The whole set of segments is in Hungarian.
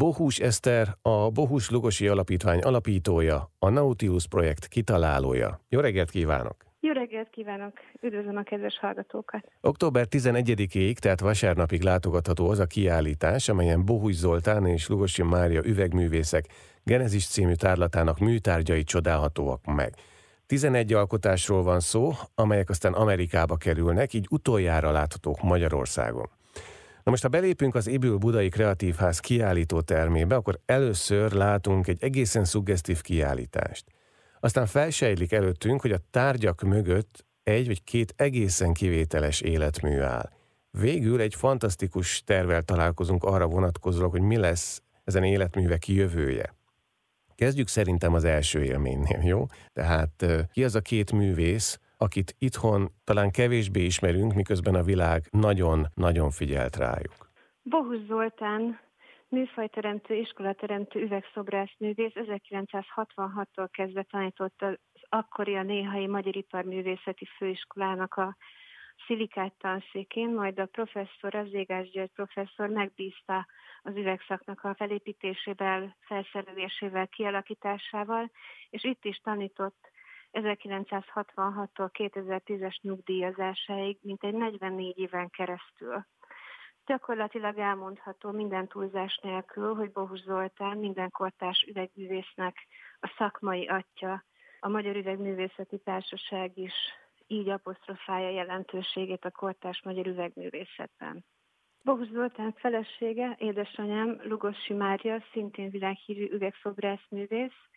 Bohus Eszter, a Bohus Lugosi Alapítvány alapítója, a Nautilus projekt kitalálója. Jó reggelt kívánok! Jó reggelt kívánok! Üdvözlöm a kedves hallgatókat! Október 11-ig, tehát vasárnapig látogatható az a kiállítás, amelyen Bohus Zoltán és Lugosi Mária üvegművészek Genezis című tárlatának műtárgyai csodálhatóak meg. 11 alkotásról van szó, amelyek aztán Amerikába kerülnek, így utoljára láthatók Magyarországon. Na most, ha belépünk az Ébül Budai Kreatívház kiállító termébe, akkor először látunk egy egészen szuggesztív kiállítást. Aztán felsejlik előttünk, hogy a tárgyak mögött egy vagy két egészen kivételes életmű áll. Végül egy fantasztikus tervel találkozunk arra vonatkozólag, hogy mi lesz ezen életművek jövője. Kezdjük szerintem az első élménynél, jó? Tehát ki az a két művész, akit itthon talán kevésbé ismerünk, miközben a világ nagyon-nagyon figyelt rájuk. Bohus Zoltán műfajteremtő, iskolateremtő üvegszobrásznővész 1966-tól kezdve tanított az akkori a Néhai Magyar Iparművészeti Főiskolának a szilikát tanszékén, majd a professzor, az Égás György professzor megbízta az üvegszaknak a felépítésével, felszerelésével, kialakításával, és itt is tanított 1966-tól 2010-es nyugdíjazásáig, mint egy 44 éven keresztül. Gyakorlatilag elmondható minden túlzás nélkül, hogy Bohus Zoltán minden kortás üvegművésznek a szakmai atya, a Magyar Üvegművészeti Társaság is így apostrofálja jelentőségét a kortás magyar üvegművészetben. Bohus Zoltán felesége, édesanyám Lugossi Mária, szintén világhírű üvegszobrászművész,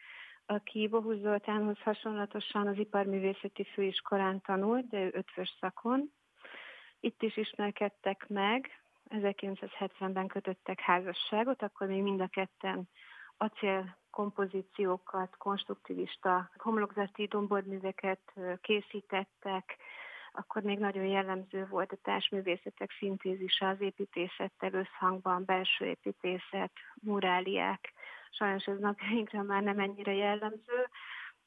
aki Bohus Zoltánhoz hasonlatosan az iparművészeti főiskolán tanult, de ő ötvös szakon. Itt is ismerkedtek meg, 1970-ben kötöttek házasságot, akkor még mind a ketten acél kompozíciókat, konstruktivista homlokzati domborműveket készítettek, akkor még nagyon jellemző volt a társművészetek szintézise az építészettel összhangban, belső építészet, muráliák. Sajnos ez napjainkra már nem ennyire jellemző.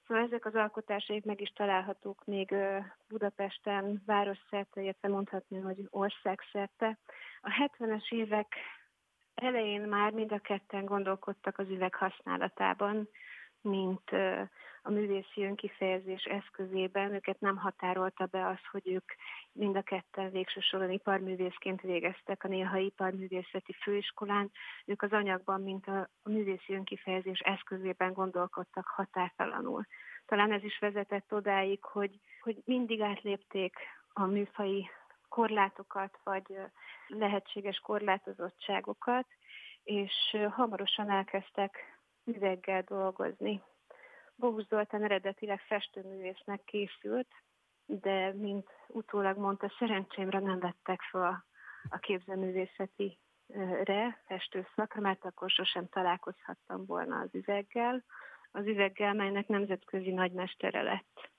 Szóval ezek az alkotásaik meg is találhatók még Budapesten, városszerte, illetve mondhatni, hogy országszerte. A 70-es évek elején már mind a ketten gondolkodtak az üveg használatában, mint a művészi önkifejezés eszközében. Őket nem határolta be az, hogy ők mind a ketten végső soron iparművészként végeztek a Néha Iparművészeti Főiskolán. Ők az anyagban, mint a, a művészi önkifejezés eszközében gondolkodtak határtalanul. Talán ez is vezetett odáig, hogy, hogy mindig átlépték a műfai korlátokat, vagy lehetséges korlátozottságokat, és hamarosan elkezdtek üveggel dolgozni. Bogus Zoltán eredetileg festőművésznek készült, de mint utólag mondta, szerencsémre nem vettek fel a képzőművészeti re, festőszakra, mert akkor sosem találkozhattam volna az üveggel, az üveggel, melynek nemzetközi nagymestere lett.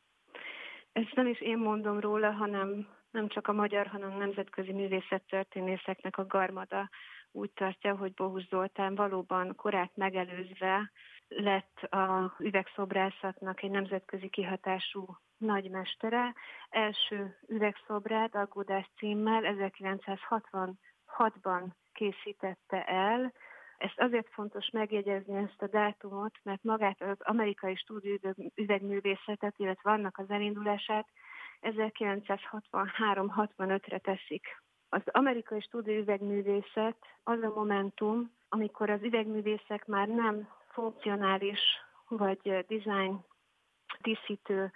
Ezt nem is én mondom róla, hanem nem csak a magyar, hanem a nemzetközi művészettörténészeknek a garmada úgy tartja, hogy Bohus Zoltán valóban korát megelőzve lett a üvegszobrászatnak egy nemzetközi kihatású nagymestere. Első üvegszobrát Aggódás címmel 1966-ban készítette el. Ezt azért fontos megjegyezni ezt a dátumot, mert magát az amerikai stúdió üvegművészetet, illetve annak az elindulását 1963-65-re teszik. Az amerikai stúdió üvegművészet az a momentum, amikor az üvegművészek már nem funkcionális vagy design díszítő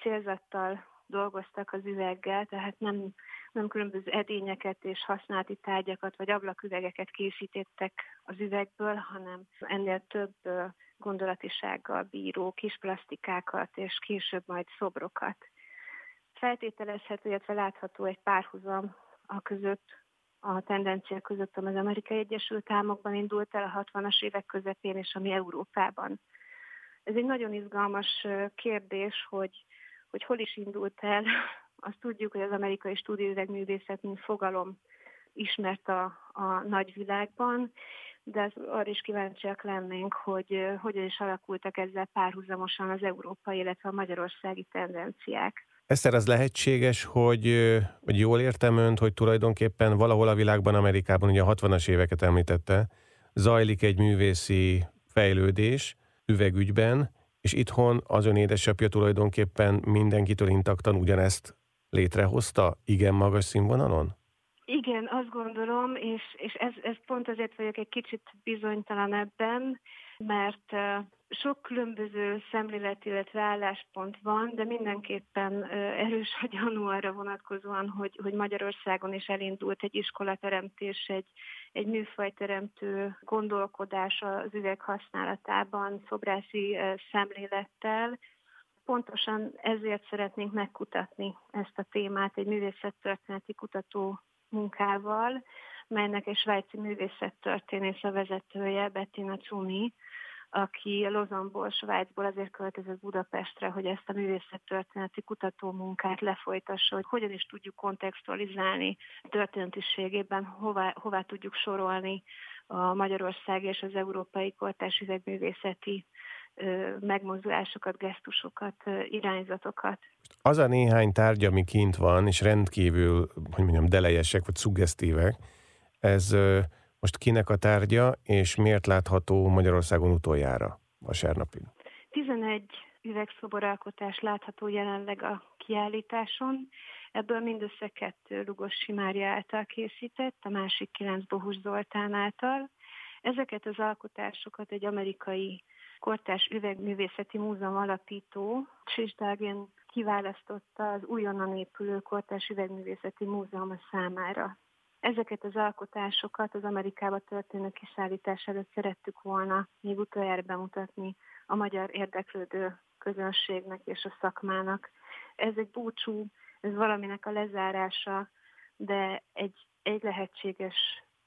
célzattal dolgoztak az üveggel, tehát nem, nem különböző edényeket és használati tárgyakat vagy ablaküvegeket készítettek az üvegből, hanem ennél több gondolatisággal bíró kis plastikákat és később majd szobrokat. Feltételezhető, illetve látható egy párhuzam a között, a tendencia között, ami az Amerikai Egyesült Államokban indult el a 60-as évek közepén, és ami Európában. Ez egy nagyon izgalmas kérdés, hogy, hogy hol is indult el. Azt tudjuk, hogy az amerikai stúdióüvegművészet, mint fogalom ismert a, a nagyvilágban, de arra is kíváncsiak lennénk, hogy hogyan is alakultak ezzel párhuzamosan az európai, illetve a magyarországi tendenciák. Eszter, az lehetséges, hogy, hogy jól értem önt, hogy tulajdonképpen valahol a világban, Amerikában, ugye a 60-as éveket említette, zajlik egy művészi fejlődés üvegügyben, és itthon az ön édesapja tulajdonképpen mindenkitől intaktan ugyanezt létrehozta, igen magas színvonalon? Igen, azt gondolom, és, és ez, ez pont azért vagyok egy kicsit bizonytalan ebben, mert sok különböző szemlélet, illetve álláspont van, de mindenképpen erős a gyanú arra vonatkozóan, hogy, hogy Magyarországon is elindult egy iskolateremtés, egy, egy műfajteremtő gondolkodás az üveg használatában, szobrászi szemlélettel. Pontosan ezért szeretnénk megkutatni ezt a témát egy művészettörténeti kutató munkával, melynek egy svájci művészettörténész a vezetője, Bettina Cumi, aki Lozanból, Svájcból azért költözött Budapestre, hogy ezt a művészettörténeti kutatómunkát lefolytassa, hogy hogyan is tudjuk kontextualizálni történetiségében, hová, hová tudjuk sorolni a Magyarország és az európai kortárs üvegművészeti megmozdulásokat, gesztusokat, irányzatokat. Az a néhány tárgy, ami kint van, és rendkívül, hogy mondjam, delejesek, vagy szuggesztívek, ez most kinek a tárgya, és miért látható Magyarországon utoljára vasárnapig? 11 üvegszoboralkotás látható jelenleg a kiállításon. Ebből mindössze kettő Lugos Mária által készített, a másik kilenc Bohus Zoltán által. Ezeket az alkotásokat egy amerikai kortárs üvegművészeti múzeum alapító, Csisdágén kiválasztotta az újonnan épülő kortárs üvegművészeti múzeum számára. Ezeket az alkotásokat az Amerikába történő kiszállítás előtt szerettük volna még utoljára bemutatni a magyar érdeklődő közönségnek és a szakmának. Ez egy búcsú, ez valaminek a lezárása, de egy, egy lehetséges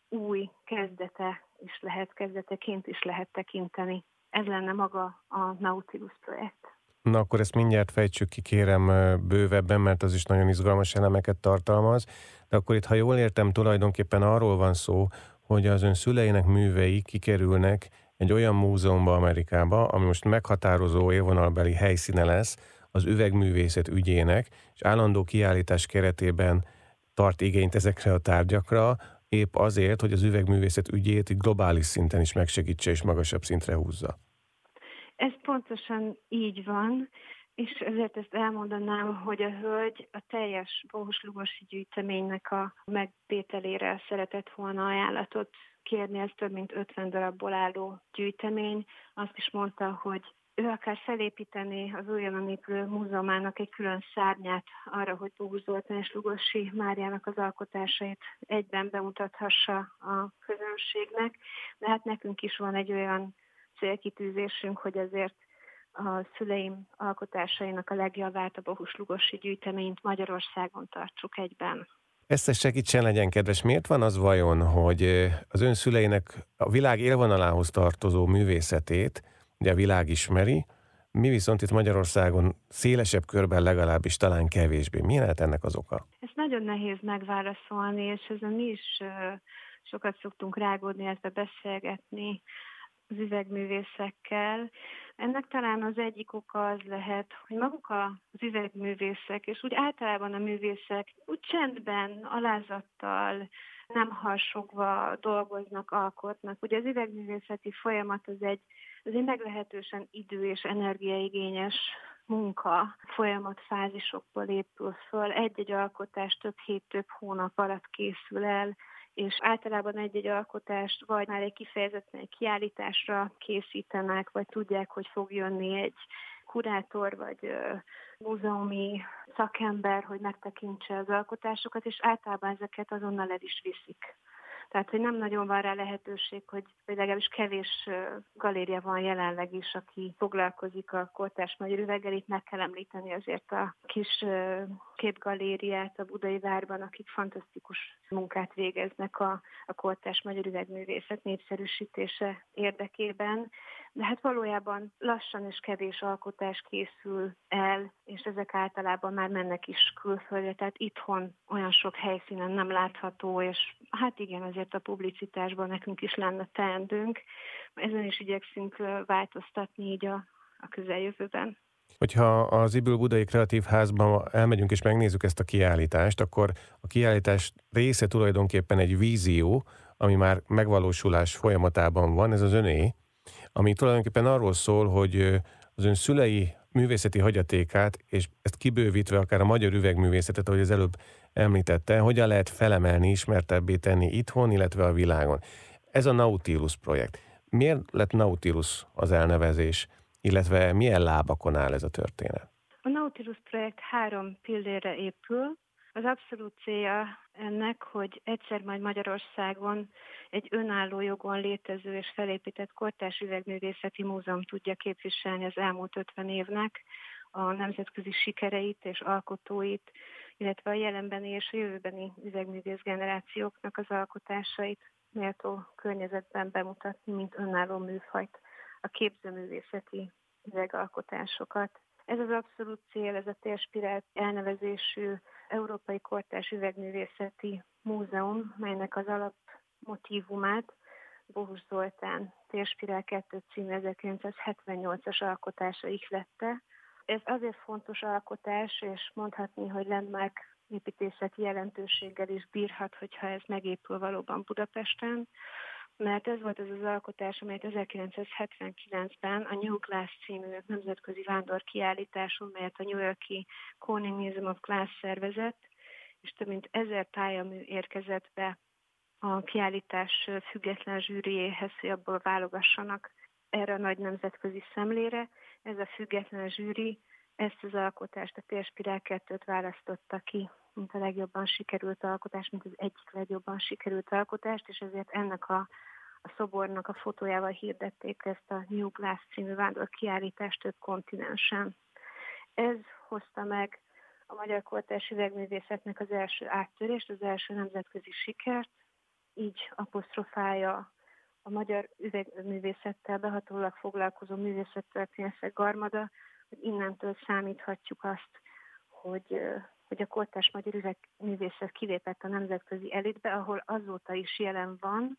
új kezdete is lehet, kezdeteként is lehet tekinteni. Ez lenne maga a Nautilus projekt. Na akkor ezt mindjárt fejtsük ki, kérem bővebben, mert az is nagyon izgalmas elemeket tartalmaz. De akkor itt, ha jól értem, tulajdonképpen arról van szó, hogy az ön szüleinek művei kikerülnek egy olyan múzeumba Amerikába, ami most meghatározó élvonalbeli helyszíne lesz az üvegművészet ügyének, és állandó kiállítás keretében tart igényt ezekre a tárgyakra, épp azért, hogy az üvegművészet ügyét globális szinten is megsegítse és magasabb szintre húzza. Ez pontosan így van, és ezért ezt elmondanám, hogy a hölgy a teljes Bohus-Lugosi gyűjteménynek a megtételére szeretett volna ajánlatot kérni, ez több mint 50 darabból álló gyűjtemény. Azt is mondta, hogy ő akár felépíteni az újonnan épülő múzeumának egy külön szárnyát arra, hogy Bohus Zoltán és Lugosi Máriának az alkotásait egyben bemutathassa a közönségnek, de hát nekünk is van egy olyan célkitűzésünk, hogy azért a szüleim alkotásainak a legjavát, a Bohus Lugosi gyűjteményt Magyarországon tartsuk egyben. Ezt segítsen legyen kedves. Miért van az vajon, hogy az ön szüleinek a világ élvonalához tartozó művészetét, ugye a világ ismeri, mi viszont itt Magyarországon szélesebb körben legalábbis talán kevésbé. Mi lehet ennek az oka? Ez nagyon nehéz megválaszolni, és ezen mi is sokat szoktunk rágódni, ezt beszélgetni az üvegművészekkel. Ennek talán az egyik oka az lehet, hogy maguk az üvegművészek, és úgy általában a művészek úgy csendben, alázattal, nem harsogva dolgoznak, alkotnak. Ugye az üvegművészeti folyamat az egy, az egy meglehetősen idő- és energiaigényes munka folyamat fázisokból épül föl. Egy-egy alkotás több hét, több hónap alatt készül el, és általában egy-egy alkotást vagy már egy kifejezetten egy kiállításra készítenek, vagy tudják, hogy fog jönni egy kurátor vagy múzeumi szakember, hogy megtekintse az alkotásokat, és általában ezeket azonnal el is viszik. Tehát, hogy nem nagyon van rá lehetőség, hogy, hogy legalábbis kevés galéria van jelenleg is, aki foglalkozik a kortárs magyar üveggel. Itt meg kell említeni azért a kis képgalériát a Budai Várban, akik fantasztikus munkát végeznek a, a kortárs magyar üvegművészet népszerűsítése érdekében. De hát valójában lassan és kevés alkotás készül el, és ezek általában már mennek is külföldre, tehát itthon olyan sok helyszínen nem látható, és hát igen, azért a publicitásban nekünk is lenne teendőnk. Ezen is igyekszünk változtatni így a, a közeljövőben. Hogyha az Ibül Budai Kreatív Házban elmegyünk és megnézzük ezt a kiállítást, akkor a kiállítás része tulajdonképpen egy vízió, ami már megvalósulás folyamatában van, ez az öné, ami tulajdonképpen arról szól, hogy az ön szülei művészeti hagyatékát, és ezt kibővítve akár a magyar üvegművészetet, ahogy az előbb említette, hogyan lehet felemelni, ismertebbé tenni itthon, illetve a világon. Ez a Nautilus projekt. Miért lett Nautilus az elnevezés, illetve milyen lábakon áll ez a történet? A Nautilus projekt három pillére épül. Az abszolút célja ennek, hogy egyszer majd Magyarországon egy önálló jogon létező és felépített kortás üvegművészeti múzeum tudja képviselni az elmúlt 50 évnek a nemzetközi sikereit és alkotóit, illetve a jelenbeni és a jövőbeni üvegművész generációknak az alkotásait méltó környezetben bemutatni, mint önálló műfajt, a képzőművészeti üvegalkotásokat. Ez az abszolút cél, ez a térspirált elnevezésű Európai Kortás Üvegművészeti Múzeum, melynek az alapmotívumát Bohus Zoltán Térspirál 2 című 1978-as alkotása ihlette. Ez azért fontos alkotás, és mondhatni, hogy landmark építészeti jelentőséggel is bírhat, hogyha ez megépül valóban Budapesten, mert ez volt az az alkotás, amelyet 1979-ben a New Glass című nemzetközi vándor kiállításon, melyet a New Yorki Corning Museum of Glass szervezett, és több mint ezer pályamű érkezett be a kiállítás független zsűriéhez, hogy abból válogassanak erre a nagy nemzetközi szemlére. Ez a független zsűri ezt az alkotást, a Térspirál 2-t választotta ki, mint a legjobban sikerült alkotás, mint az egyik legjobban sikerült alkotást, és ezért ennek a a szobornak a fotójával hirdették ezt a New Glass című vándor kiállítást több kontinensen. Ez hozta meg a magyar kortárs üvegművészetnek az első áttörést, az első nemzetközi sikert, így apostrofálja a magyar üvegművészettel behatólag foglalkozó művészettörténészek garmada, hogy innentől számíthatjuk azt, hogy, hogy a kortárs magyar üvegművészet kilépett a nemzetközi elitbe, ahol azóta is jelen van,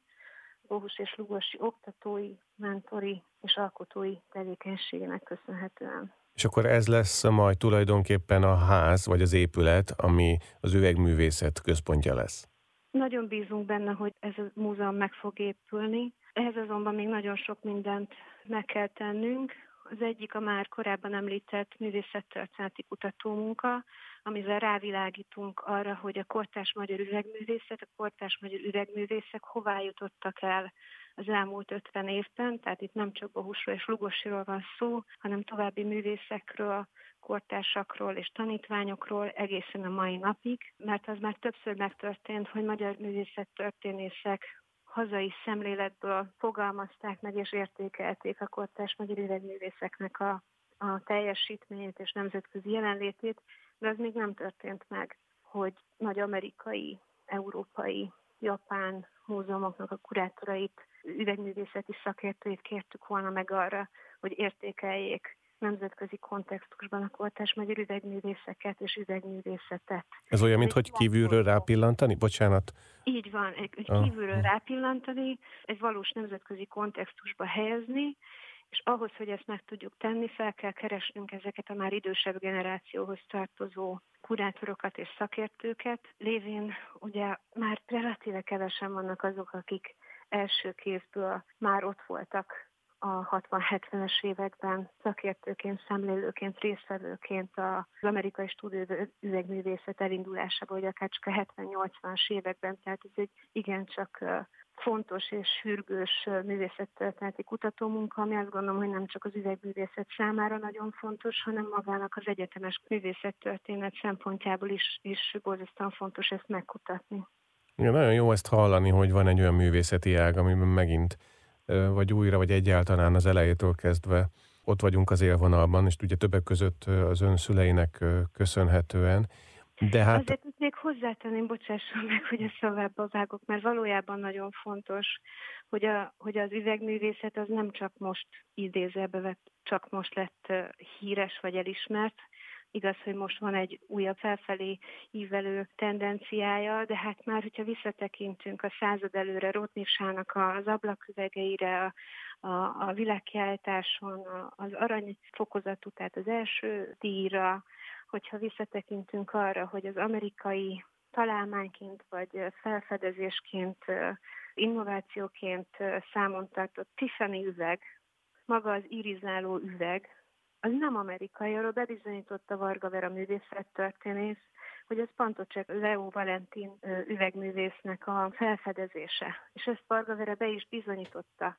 Bohus és Lugosi oktatói, mentori és alkotói tevékenységének köszönhetően. És akkor ez lesz majd tulajdonképpen a ház, vagy az épület, ami az üvegművészet központja lesz. Nagyon bízunk benne, hogy ez a múzeum meg fog épülni. Ehhez azonban még nagyon sok mindent meg kell tennünk. Az egyik a már korábban említett művészettörténeti kutatómunka, amivel rávilágítunk arra, hogy a kortás magyar üvegművészet, a kortás magyar üvegművészek hová jutottak el az elmúlt 50 évben, tehát itt nem csak Bohusról és Lugosiról van szó, hanem további művészekről, kortársakról és tanítványokról egészen a mai napig, mert az már többször megtörtént, hogy magyar művészettörténészek hazai szemléletből fogalmazták meg és értékelték a kortás magyar üvegművészeknek a, a teljesítményét és nemzetközi jelenlétét, de az még nem történt meg, hogy nagy amerikai, európai, japán múzeumoknak a kurátorait, üvegművészeti szakértőit kértük volna meg arra, hogy értékeljék nemzetközi kontextusban a kortás magyar üvegművészeket és üvegművészetet. Ez olyan, mint hogy kívülről rápillantani? Bocsánat. Így van, egy ah. kívülről rápillantani, egy valós nemzetközi kontextusba helyezni, és ahhoz, hogy ezt meg tudjuk tenni, fel kell keresnünk ezeket a már idősebb generációhoz tartozó kurátorokat és szakértőket. Lévén ugye már relatíve kevesen vannak azok, akik első kézből már ott voltak a 60-70-es években szakértőként, szemlélőként, résztvevőként az amerikai stúdió üvegművészet elindulásában, vagy akár csak a 70-80-as években, tehát ez egy igencsak fontos és sürgős művészettörténeti kutatómunka, ami azt gondolom, hogy nem csak az üvegművészet számára nagyon fontos, hanem magának az egyetemes művészettörténet szempontjából is, is borzasztóan fontos ezt megkutatni. Ja, nagyon jó ezt hallani, hogy van egy olyan művészeti ág, amiben megint vagy újra, vagy egyáltalán az elejétől kezdve ott vagyunk az élvonalban, és ugye többek között az ön szüleinek köszönhetően. De hát... Azért még hozzátenném, bocsásson meg, hogy a szavába vágok, mert valójában nagyon fontos, hogy, a, hogy az üvegművészet az nem csak most idézelbe vett, csak most lett híres vagy elismert, Igaz, hogy most van egy újabb felfelé ívelő tendenciája, de hát már, hogyha visszatekintünk a század előre Rotnisának az ablaküvegeire, a, a világkiállításon az arany fokozatú, tehát az első díjra, hogyha visszatekintünk arra, hogy az amerikai találmányként vagy felfedezésként, innovációként számon tartott Tiffany üveg, maga az irizáló üveg, az nem amerikai, arról bebizonyította Varga Vera művészettörténész, hogy ez Pantocsek Leo Valentin üvegművésznek a felfedezése. És ezt Varga Vera be is bizonyította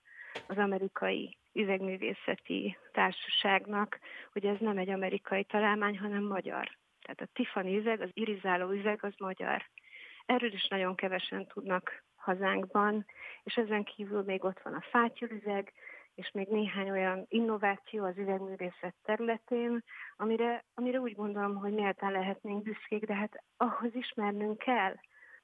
az amerikai üvegművészeti társaságnak, hogy ez nem egy amerikai találmány, hanem magyar. Tehát a Tiffany üveg, az irizáló üveg az magyar. Erről is nagyon kevesen tudnak hazánkban, és ezen kívül még ott van a fátyolüveg, és még néhány olyan innováció az üvegművészet területén, amire, amire úgy gondolom, hogy méltán lehetnénk büszkék, de hát ahhoz ismernünk kell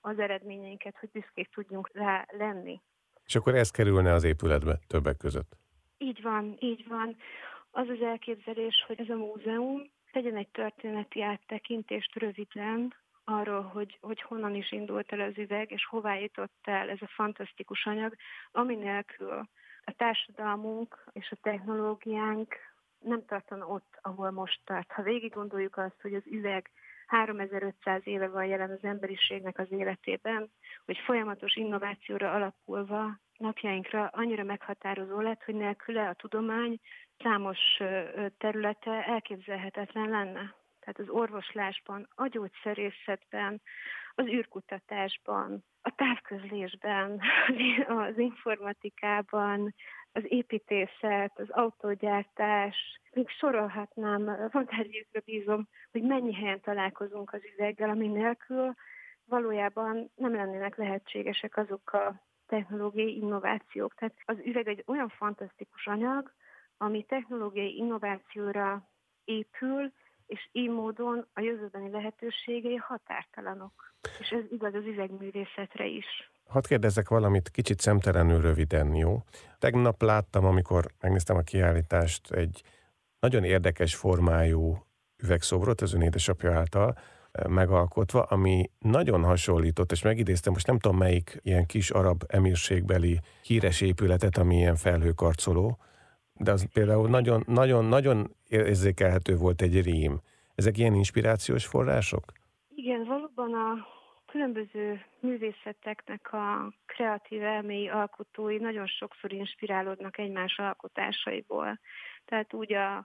az eredményeinket, hogy büszkék tudjunk rá lenni. És akkor ez kerülne az épületbe többek között? Így van, így van. Az az elképzelés, hogy ez a múzeum tegyen egy történeti áttekintést röviden arról, hogy, hogy honnan is indult el az üveg, és hová jutott el ez a fantasztikus anyag, ami nélkül a társadalmunk és a technológiánk nem tartana ott, ahol most tart. Ha végig gondoljuk azt, hogy az üveg 3500 éve van jelen az emberiségnek az életében, hogy folyamatos innovációra alapulva napjainkra annyira meghatározó lett, hogy nélküle a tudomány számos területe elképzelhetetlen lenne. Tehát az orvoslásban, a gyógyszerészetben, az űrkutatásban, távközlésben, az informatikában, az építészet, az autógyártás, még sorolhatnám, fantázíukra bízom, hogy mennyi helyen találkozunk az üveggel, ami nélkül valójában nem lennének lehetségesek azok a technológiai innovációk. Tehát az üveg egy olyan fantasztikus anyag, ami technológiai innovációra épül, és így módon a jövőbeni lehetőségei határtalanok. És ez igaz az üvegművészetre is. Hadd kérdezzek valamit kicsit szemtelenül röviden, jó? Tegnap láttam, amikor megnéztem a kiállítást, egy nagyon érdekes formájú üvegszobrot az ön édesapja által eh, megalkotva, ami nagyon hasonlított, és megidéztem, most nem tudom melyik ilyen kis arab emírségbeli híres épületet, ami ilyen felhőkarcoló, de az például nagyon, nagyon, nagyon érzékelhető volt egy rím. Ezek ilyen inspirációs források? Igen, valóban a különböző művészeteknek a kreatív elméi alkotói nagyon sokszor inspirálódnak egymás alkotásaiból. Tehát úgy a,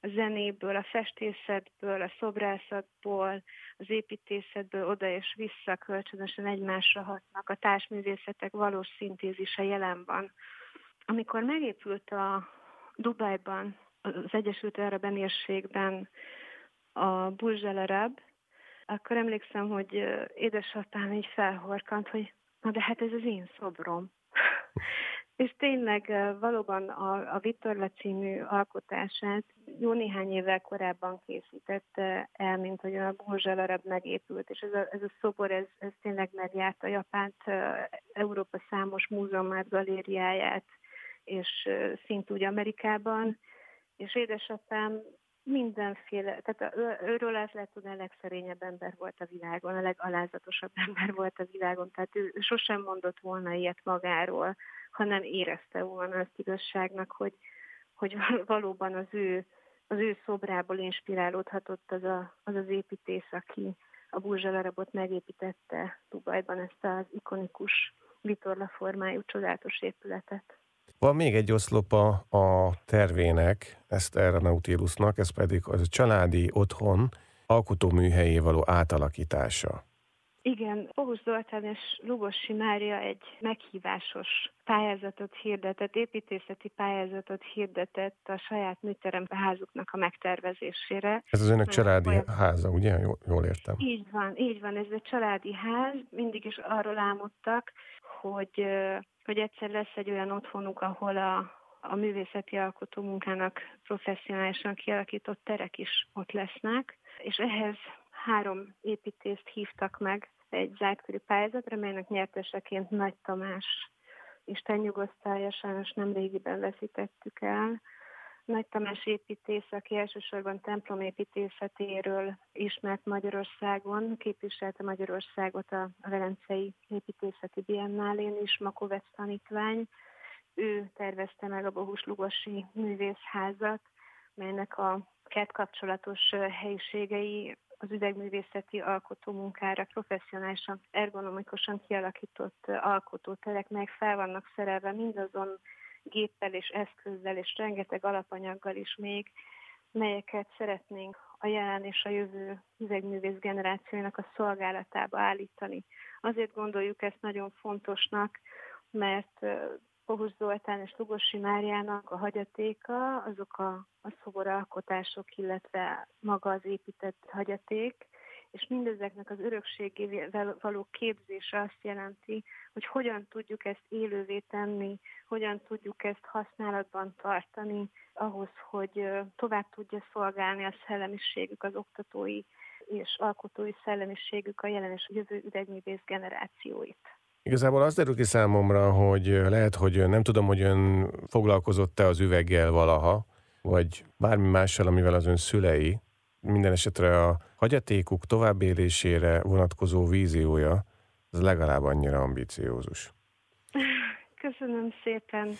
a zenéből, a festészetből, a szobrászatból, az építészetből oda és vissza kölcsönösen egymásra hatnak. A társművészetek valós szintézise jelen van. Amikor megépült a Dubajban, az Egyesült Arab Emírségben a Burj Al Arab, akkor emlékszem, hogy édesapám így felhorkant, hogy na de hát ez az én szobrom. És tényleg valóban a, a Vittorla című alkotását jó néhány évvel korábban készítette el, mint hogy a Burj Arab megépült, és ez a, ez a szobor, ez, ez tényleg megjárt a Japánt, Európa számos múzeumát, galériáját, és szintúgy Amerikában, és édesapám mindenféle, tehát őről ezt lehet tudni, a legszerényebb ember volt a világon, a legalázatosabb ember volt a világon, tehát ő, ő sosem mondott volna ilyet magáról, hanem érezte volna azt igazságnak, hogy, hogy valóban az ő, az ő szobrából inspirálódhatott az a, az, az építész, aki a Burzsalarabot megépítette Dubajban ezt az ikonikus vitorla formájú csodálatos épületet. Van még egy oszlopa a tervének, ezt erre Nautilusnak, ez pedig az a családi otthon alkotóműhelyé való átalakítása. Igen, Bogus Zoltán és Lugosi Mária egy meghívásos pályázatot hirdetett, építészeti pályázatot hirdetett a saját műterem házuknak a megtervezésére. Ez az önök családi olyan... háza, ugye? Jól, jól értem. Így van, így van, ez egy családi ház, mindig is arról álmodtak, hogy hogy egyszer lesz egy olyan otthonuk, ahol a, a művészeti alkotó munkának professzionálisan kialakított terek is ott lesznek, és ehhez három építést hívtak meg egy zártkörű pályázatra, melynek nyerteseként Nagy Tamás Isten nyugosztalja, sajnos nem régiben veszítettük el. Nagy Tamás építész, aki elsősorban templomépítészetéről ismert Magyarországon, képviselte Magyarországot a, Velencei Építészeti Biennálén is, Makovec tanítvány. ő tervezte meg a Bohus Lugosi Művészházat, melynek a kertkapcsolatos helyiségei az üvegművészeti alkotómunkára professzionálisan, ergonomikusan kialakított alkotóterek, melyek fel vannak szerelve mindazon géppel és eszközzel és rengeteg alapanyaggal is még, melyeket szeretnénk a jelen és a jövő üvegművész generációinak a szolgálatába állítani. Azért gondoljuk ezt nagyon fontosnak, mert Kohusz Zoltán és Lugosi Máriának a hagyatéka, azok a, a szoboralkotások, illetve maga az épített hagyaték, és mindezeknek az örökségével való képzése azt jelenti, hogy hogyan tudjuk ezt élővé tenni, hogyan tudjuk ezt használatban tartani, ahhoz, hogy tovább tudja szolgálni a szellemiségük, az oktatói és alkotói szellemiségük a jelen és jövő üdegművész generációit. Igazából az derül ki számomra, hogy lehet, hogy nem tudom, hogy ön foglalkozott-e az üveggel valaha, vagy bármi mással, amivel az ön szülei, minden esetre a hagyatékuk továbbélésére vonatkozó víziója, az legalább annyira ambiciózus. Köszönöm szépen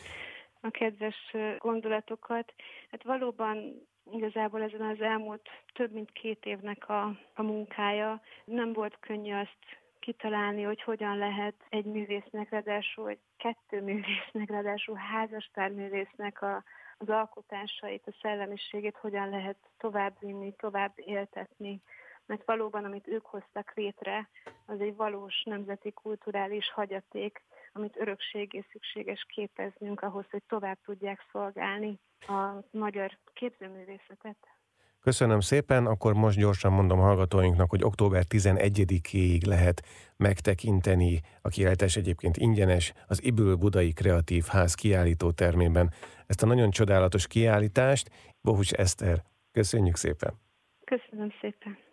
a kedves gondolatokat. Hát valóban igazából ezen az elmúlt több mint két évnek a, a munkája nem volt könnyű azt kitalálni, hogy hogyan lehet egy művésznek, ráadásul egy kettő művésznek, ráadásul házaspárművésznek a, az alkotásait, a szellemiségét hogyan lehet továbbvinni, tovább éltetni. Mert valóban, amit ők hoztak létre, az egy valós nemzeti kulturális hagyaték, amit örökségé szükséges képeznünk ahhoz, hogy tovább tudják szolgálni a magyar képzőművészetet. Köszönöm szépen, akkor most gyorsan mondom hallgatóinknak, hogy október 11-ig lehet megtekinteni, a kiállítás egyébként ingyenes, az Ibül Budai Kreatív Ház kiállító termében. Ezt a nagyon csodálatos kiállítást, Bohus Eszter, köszönjük szépen! Köszönöm szépen!